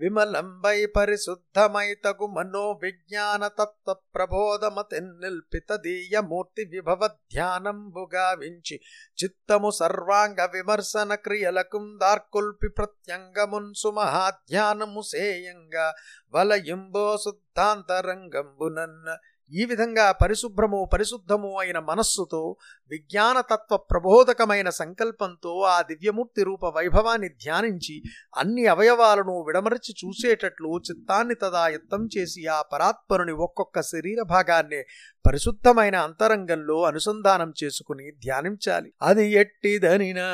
విమలంబై పరిశుద్ధమై తగు మనో తత్వ ప్రబోధమతెన్నిల్పి తదీయమూర్తి విభవ ధ్యానంబుగా వించి చిత్తము సర్వాంగ విమర్శన క్రియలకు దార్కుల్పి ప్రత్యంగమున్ సుమహాధ్యానము సేయంగా వలయింబో శుద్ధ శుద్ధాంతరంగంబునన్న ఈ విధంగా పరిశుభ్రము పరిశుద్ధము అయిన మనస్సుతో విజ్ఞానతత్వ ప్రబోధకమైన సంకల్పంతో ఆ దివ్యమూర్తి రూప వైభవాన్ని ధ్యానించి అన్ని అవయవాలను విడమరచి చూసేటట్లు చిత్తాన్ని తదాయత్తం చేసి ఆ పరాత్పరుని ఒక్కొక్క శరీర భాగాన్ని పరిశుద్ధమైన అంతరంగంలో అనుసంధానం చేసుకుని ధ్యానించాలి. అది ఎట్టిదనినా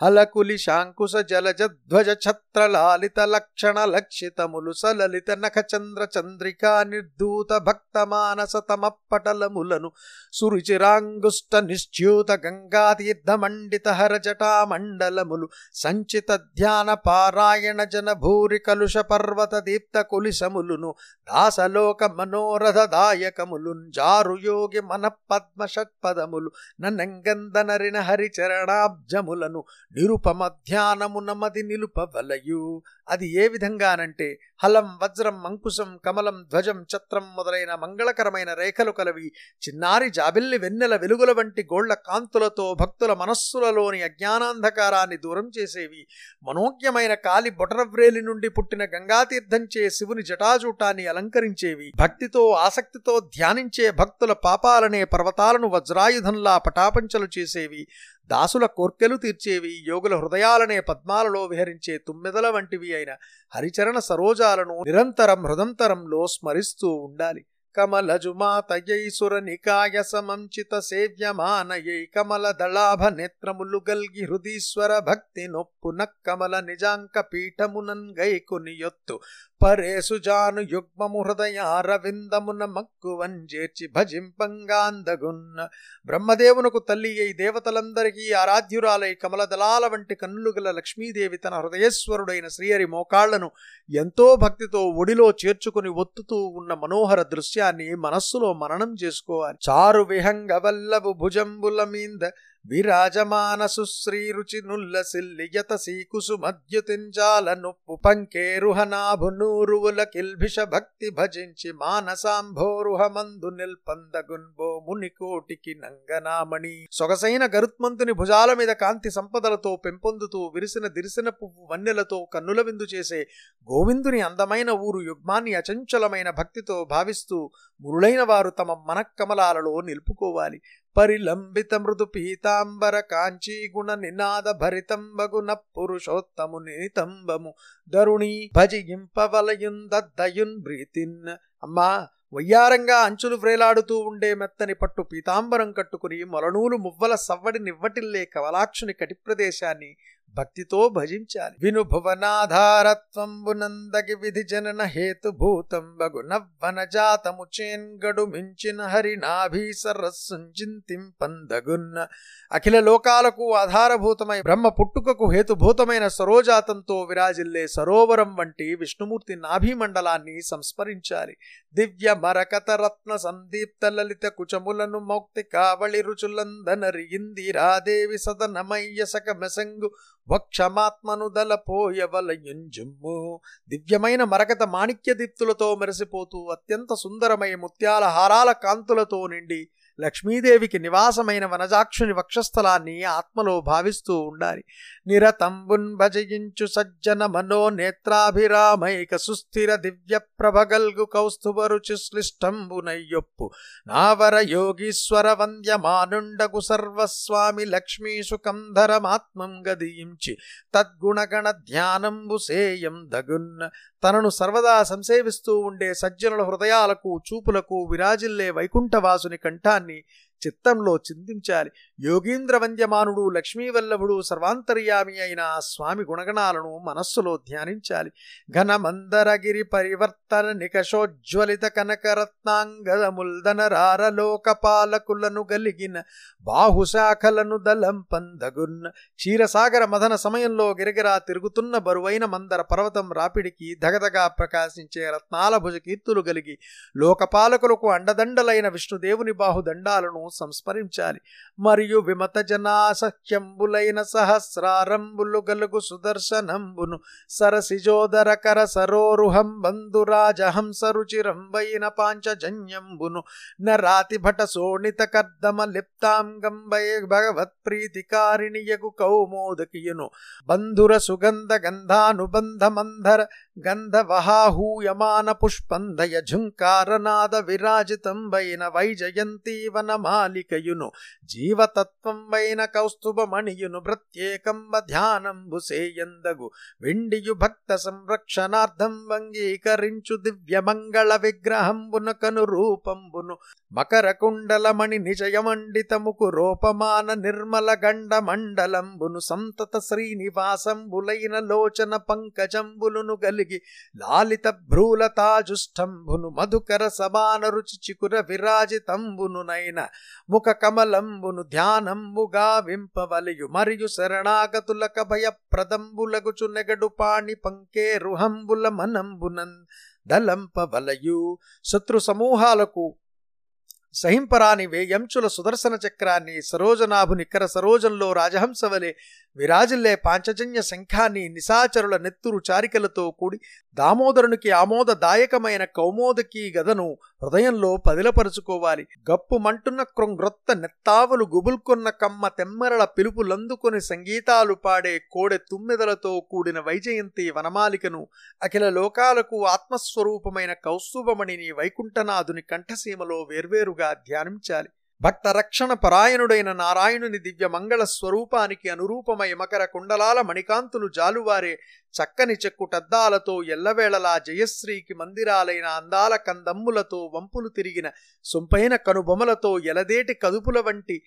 హలకులి శాంకుశ జలజ ధ్వజ ఛత్ర లాలిత లక్షణ లక్షితములు సలలిత నఖ చంద్ర చంద్రికా నిర్దూత భక్త మానస తమ పటలములను సురుచిరాంగుష్ట నిశ్చ్యూత గంగాతీర్థ మండిత హరజటా మండలములు సంచిత ధ్యాన పారాయణ జన భూరి కలుష పర్వత దీప్త కులిశములును దాసలోక మనోరథ దాయకములు జారుయోగి మన పద్మ షట్పదములు నన్నంగందనరిన హరిచరణాబ్జములను నిరుపమ ధ్యానమున నిలుపవలయు. అది ఏ విధంగానంటే హలం వజ్రం అంకుశం కమలం ధ్వజం ఛత్రం మొదలైన మంగళకరమైన రేఖలు కలవి చిన్నారి జాబిల్లి వెన్నెల వెలుగుల వంటి గోళ్ళ కాంతులతో భక్తుల మనస్సులలోని అజ్ఞానాంధకారాన్ని దూరం చేసేవి. మనోజ్ఞమైన కాలి బొటరవ్రేలి నుండి పుట్టిన గంగాతీర్థంచే శివుని జటాజూటాన్ని అలంకరించేవి. భక్తితో ఆసక్తితో ధ్యానించే భక్తుల పాపాలనే పర్వతాలను వజ్రాయుధంలా పటాపంచలు చేసేవి. దాసుల కోర్కెలు తీర్చేవి. యోగుల హృదయాలనే పద్మాలలో విహరించే తుమ్మెదల వంటివి అయిన హరిచరణ సరోజాలను నిరంతరం హృదంతరంలో స్మరిస్తూ ఉండాలి. కమలజుమాతయైసుర నికాయ సమంచిత సేవ్యమానయై కమల దళాభ నేత్రములు గల్గి హృదీశ్వర భక్తి నొప్పున కమల నిజాంక పీఠమునన్ గైకుని యొత్తు పరేసు జాను యుగ్మము హృదయారవిందమున మక్కువంజేర్చి భజింపంగాందగున్న బ్రహ్మదేవునకు తల్లి అయి దేవతలందరికీ ఆరాధ్యురాలై కమలదళాల వంటి కన్నులు గల లక్ష్మీదేవి తన హృదయేశ్వరుడైన శ్రీహరి మోకాళ్ళను ఎంతో భక్తితో ఒడిలో చేర్చుకుని ఒత్తుతూ ఉన్న మనోహర దృశ్యాన్ని మనస్సులో మననం చేసుకోవాలి. చారు విహంగ వల్లభు భుజంబుల మీంద విరాజమాన సుశ్రీరుచి నుల్లసిల్లియత సీకుసు మద్యుతింజాల నొప్పు పంకేరుహనాభు నూరువుల కిల్భిష భక్తి భజించి మానసాంభోరుహమందు నిల్పందగున్బో మునికోటికి నంగనామణి. సొగసైన గరుత్మంతుని భుజాల మీద కాంతి సంపదలతో పెంపొందుతూ విరిసిన దిరిసిన పువ్వు వన్నెలతో కన్నుల విందు చేసే గోవిందుని అందమైన ఊరు యుగ్మాన్ని అచంచలమైన భక్తితో భావిస్తూ మురులైన వారు తమ మనక్కమలాలలో నిలుపుకోవాలి. పరిలంబిత మృదు పీతాంబర కాంచీ గుణ నినాద భరితంబగున పురుషోత్తము నితంబము దరుణి భజింపవలయుందయున్ బ్రీతిన్ అమ్మా! వయ్యారంగా అంచులు వ్రేలాడుతూ ఉండే మెత్తని పట్టు పీతాంబరం కట్టుకుని మొలనూలు మువ్వల సవ్వడి నివ్వటిల్లే కవలాక్షుని కటి ప్రదేశాన్ని భక్తితో భజించాలి. విను భువనాధారత్వంబునందగి విధి జనన హేతుభూతం బగు నవ్వన జాతము చేన్గడు మించిన హరినాభీసరస్సుంచింతింపందగున్న అఖిల లోకాలకు ఆధారభూతమై బ్రహ్మ పుట్టుకకు హేతుభూతమైన సరోజాతంతో విరాజిల్లే సరోవరం వంటి విష్ణుమూర్తి నాభిమండలాన్ని సంస్మరించాలి. దివ్య మరకత రత్న సందీప్త లలిత కుచములను మౌక్తి కావళి రుచులందనరి ఇందిరాదేవి సదనమయ్య సక మెసంగు వక్షమాత్మను దలపోయవలయుంజుమ్ము దివ్యమైన మరకత మాణిక్య దీప్తులతో మెరిసిపోతూ అత్యంత సుందరమై ముత్యాల హారాల కాంతులతో నిండి లక్ష్మీదేవికి నివాసమైన వనజాక్షుని వక్షస్థలాన్ని ఆత్మలో భావిస్తూ ఉండాలి. నిరతంబున్ భజయించు సజ్జన మనో నేత్రాభిరామైక సుస్థిర దివ్య ప్రభగల్గు కౌస్తుభరుచు శ్లిష్టంబునయ్యొప్పు నావర యోగీశ్వర వంద్యమానుండగు సర్వస్వామి లక్ష్మీసుకంధరమాత్మం గదియించి తద్గుణగణ ధ్యానంబు సేయం దగున్న తనను సర్వదా సంసేవిస్తూ ఉండే సజ్జనుల హృదయాలకు చూపులకు విరాజిల్లే వైకుంఠవాసుని కంఠాన్ని me. చిత్తంలో చింతించాలి. యోగీంద్ర వంద్యమానుడు లక్ష్మీవల్లభుడు సర్వాంతర్యామి అయిన స్వామి గుణగణాలను మనస్సులో ధ్యానించాలి. ఘనమందరగిరి పరివర్తన నికషోజ్వలిత కనకరత్నాంగదముల్దన రారలోకపాలకులను గలిగిన బాహుశాఖలను దళం పందగున్న క్షీరసాగర మదన సమయంలో గిరగిరా తిరుగుతున్న బరువైన మందర పర్వతం రాపిడికి దగదగా ప్రకాశించే రత్నాల భుజ కీర్తులు గలిగి లోకపాలకులకు అండదండలైన విష్ణుదేవుని బాహుదండాలను సంస్మరించాలి. మరియు విమత జనాసహ్యంబులైన సహస్రారంబులు గలుగు సుదర్శనంబును సరసిజోదరకర సరోరుహం బంధురాజహంస రుచిరంబైన పాంచజన్యంబును నరాతి భట శోణిత కర్దమ లిప్తాంగంబై భగవత్ ప్రీతికారిణియగు కౌమోదకియును. బంధుర సుగంధ గంధానుబంధ మంధర గంధవహాహూయమాన పుష్పంధయ ఝుంకారనాద విరాజితంబైన వైజయంతీవనమా మాలికయును జీవతత్వంబైన కౌస్తుభమణియును ప్రత్యేకంబ ధ్యానంబు సేయందగు. వెండియు భక్త సంరక్షణార్థం వంగీకరించు దివ్యమంగళ విగ్రహంబున కను రూపంబును. మకరకుండలమణి నిజయమండితముకు రూపమాన నిర్మల గండమండలంబును. సంతత శ్రీనివాసంబులైన లోచన పంకజంబులును గలిగి లాలిత భ్రూలతాజుష్టంబును. మధుకర సమాన రుచి చికుర విరాజితంబునునైన ముఖ కమలంబును ధ్యానంబుగా వింపవలియు మరియు శరణాగతులక భయప్రదంబులగుచు నెగడు పాణి పంకే రుహంబుల మనంబునం దలంపవలయు. శత్రు సమూహాలకు సహింపరాని వేయంచుల సుదర్శన చక్రాన్ని సరోజనాభు కర సరోజంలో రాజహంసవలే విరాజిల్లే పాంచజన్య శంఖాన్ని నిశాచరుల నెత్తురు చారికలతో కూడి దామోదరునికి ఆమోదదాయకమైన కౌమోదకీ గదను హృదయంలో పదిలపరుచుకోవాలి. గప్పు మంటున్న క్రొంగ్రొత్త నెత్తావులు గుబుల్కొన్న కమ్మ తెమ్మెరల పిలుపులందుకొని సంగీతాలు పాడే కోడె తుమ్మెదలతో కూడిన వైజయంతి వనమాలికను అఖిల లోకాలకు ఆత్మస్వరూపమైన కౌస్తుభమణిని వైకుంఠనాథుని కంఠసీమలో వేర్వేరుగా ధ్యానించాలి. భక్త రక్షణ పరాయణుడైన నారాయణుని దివ్య మంగళ స్వరూపానికి అనురూపమై మకర కుండలాల మణికాంతులు జాలువారే చక్కని చెక్కుటద్దాలతో ఎల్లవేళలా జయశ్రీకి మందిరాలైన అందాల కందమ్ములతో వంపులు తిరిగిన సొంపైన కనుబొమలతో ఎలదేటి కదుపుల వంటి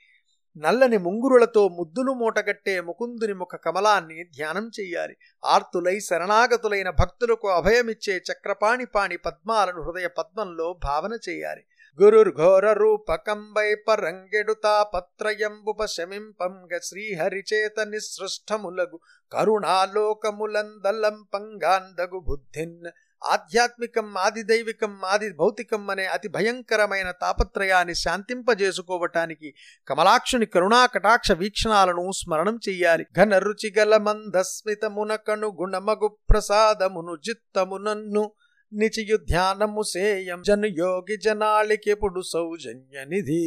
నల్లని ముంగురులతో ముద్దులు మూటగట్టే ముకుందుని ముఖ కమలాన్ని ధ్యానం చెయ్యాలి. ఆర్తులై శరణాగతులైన భక్తులకు అభయమిచ్చే చక్రపాణి పాణి పద్మాలను హృదయ పద్మంలో భావన చేయాలి గురుర్ఘోర రూపకంబై పరంగెడుతా పత్రయంబుపశమింపంగ శ్రీహరిచేత నిసృష్టములగు కరుణాలోకములందలం పంగాందగు బుద్ధిన్. ఆధ్యాత్మికం ఆది దైవికం ఆది భౌతికం అనే అతి భయంకరమైన తాపత్రయాన్ని శాంతింపజేసుకోవటానికి కమలాక్షుని కరుణా కటాక్ష వీక్షణాలను స్మరణం చెయ్యాలి. ఘన రుచిగల మందస్మితమున గుణమగు ప్రసాదమును జిత్తమునన్ను నిచియు ధ్యానము సేయం జను యోగి జనాళికెప్పుడు సౌజన్య నిధి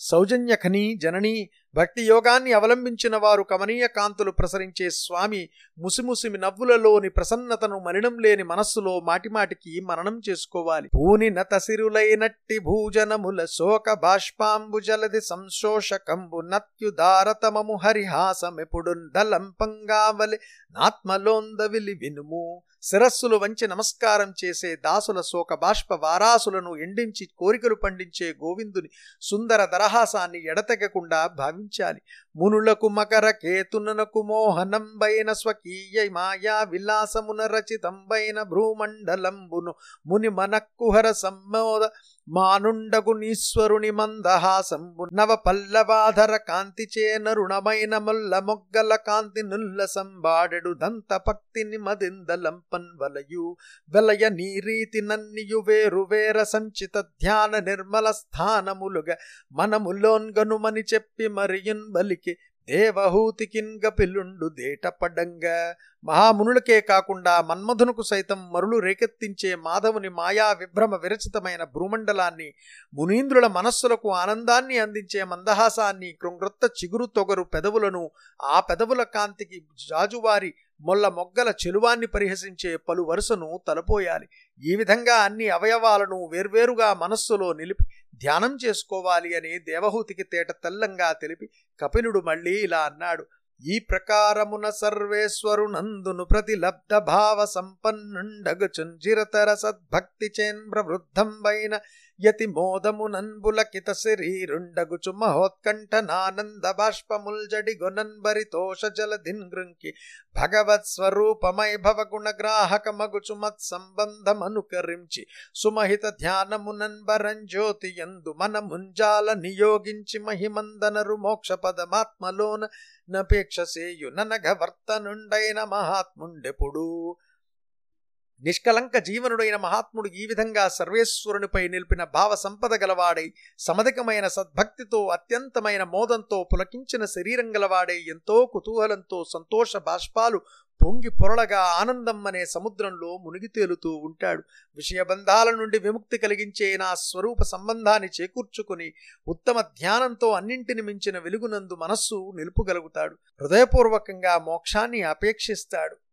సౌజన్యఖని జనని భక్తి యోగాన్ని అవలంబించిన వారు కమనీయ కాంతులు ప్రసరించే స్వామి ముసిముసిమి నవ్వులలోని ప్రసన్నతను మలినం లేని మనస్సులో మాటిమాటికి మననం చేసుకోవాలి. పూని నతసిరులైనట్టి భూజనముల శోక బాష్పాంబు జలది సంశోషకంబు నత్యుదారతమము హరిహాసమిపుడుందలంపంగావలి నాత్మలోందవిలి వినుము. శిరస్సులు వంచి నమస్కారం చేసే దాసుల శోక బాష్ప వారాసులను ఎండించి కోరికలు పండించే గోవిందుని సుందర దరహాసాన్ని ఎడతెగకుండా ఉంచాలి మునులకు మకర కేతునకు మోహనంబైన స్వకీయ మాయా విలాసమున రచితంబైన భ్రూమండలంబును. ముని మనక్కుహర సమ్మోద మానుండగు నీశ్వరుని మందహాసంబు నవ పల్లవాధర కాంతి చేనరుణమైన ముల్ల మొగ్గల కాంతి నుల్ల సంబాడెడు దంత పక్తిని మదిందలంపన్ వలయు వెలయ నీరీతి నన్నియు వేరు వేర సంచిత ధ్యాన నిర్మల స్థానములుగా మనములోన్గనుమని చెప్పి మరియున్ బలికి దేవహూతికిన్గ గపిలుండు దేటపడంగా. మహామునులకే కాకుండా మన్మధునకు సైతం మరులు రేకెత్తించే మాధవుని మాయా విభ్రమ విరచితమైన భ్రూమండలాన్ని మునీంద్రుల మనస్సులకు ఆనందాన్ని అందించే మందహాసాన్ని కృంగ్రత్త చిగురు తొగరు పెదవులను ఆ పెదవుల కాంతికి జాజువారి మొల్ల మొగ్గల చెలువాన్ని పరిహసించే పలు వరుసను తలపోయాలి. ఈ విధంగా అన్ని అవయవాలను వేర్వేరుగా మనస్సులో నిలిపి ధ్యానం చేసుకోవాలి అని దేవహూతికి తేట తెల్లంగా తెలిపి కపిలుడు మళ్ళీ ఇలా అన్నాడు ఈ ప్రకారమున సర్వేశ్వరునందును ప్రతిలబ్ధ భావ సంపన్నుండగుచుంజిరతర సద్భక్తి చేన్ప్రవృద్ధంబైన యతి మోదమునంబులకిత శరీరుండగుచు మహోత్కంఠనానంద నానంద బాష్పముల్జడి గొనన్బరితోష జలధిన్ గృంకి భగవత్ స్వరూపమై భవగుణగ్రాహక మగుచు మత్సంబంధమనుకరించి సుమహిత ధ్యానమునన్బరం జ్యోతి ఎందు మన ముంజాల నియోగించి మహిమందనరు మోక్ష పదమాత్మలోన నపేక్షసేయు ననఘ వర్తనుండైన మహాత్ముండెప్పుడు నిష్కలంక జీవనుడైన మహాత్ముడు ఈ విధంగా సర్వేశ్వరునిపై నిలిపిన భావ సంపద గలవాడై సమధికమైన సద్భక్తితో అత్యంతమైన మోదంతో పులకించిన శరీరం గలవాడై ఎంతో కుతూహలంతో సంతోష బాష్పాలు పొంగి పొరలగా ఆనందం అనే సముద్రంలో మునిగి తేలుతూ ఉంటాడు. విషయబంధాల నుండి విముక్తి కలిగించే నా స్వరూప సంబంధాన్ని చేకూర్చుకుని ఉత్తమ ధ్యానంతో అన్నింటిని మించిన వెలుగునందు మనస్సు నిలుపుగలుగుతాడు. హృదయపూర్వకంగా మోక్షాన్ని అపేక్షిస్తాడు.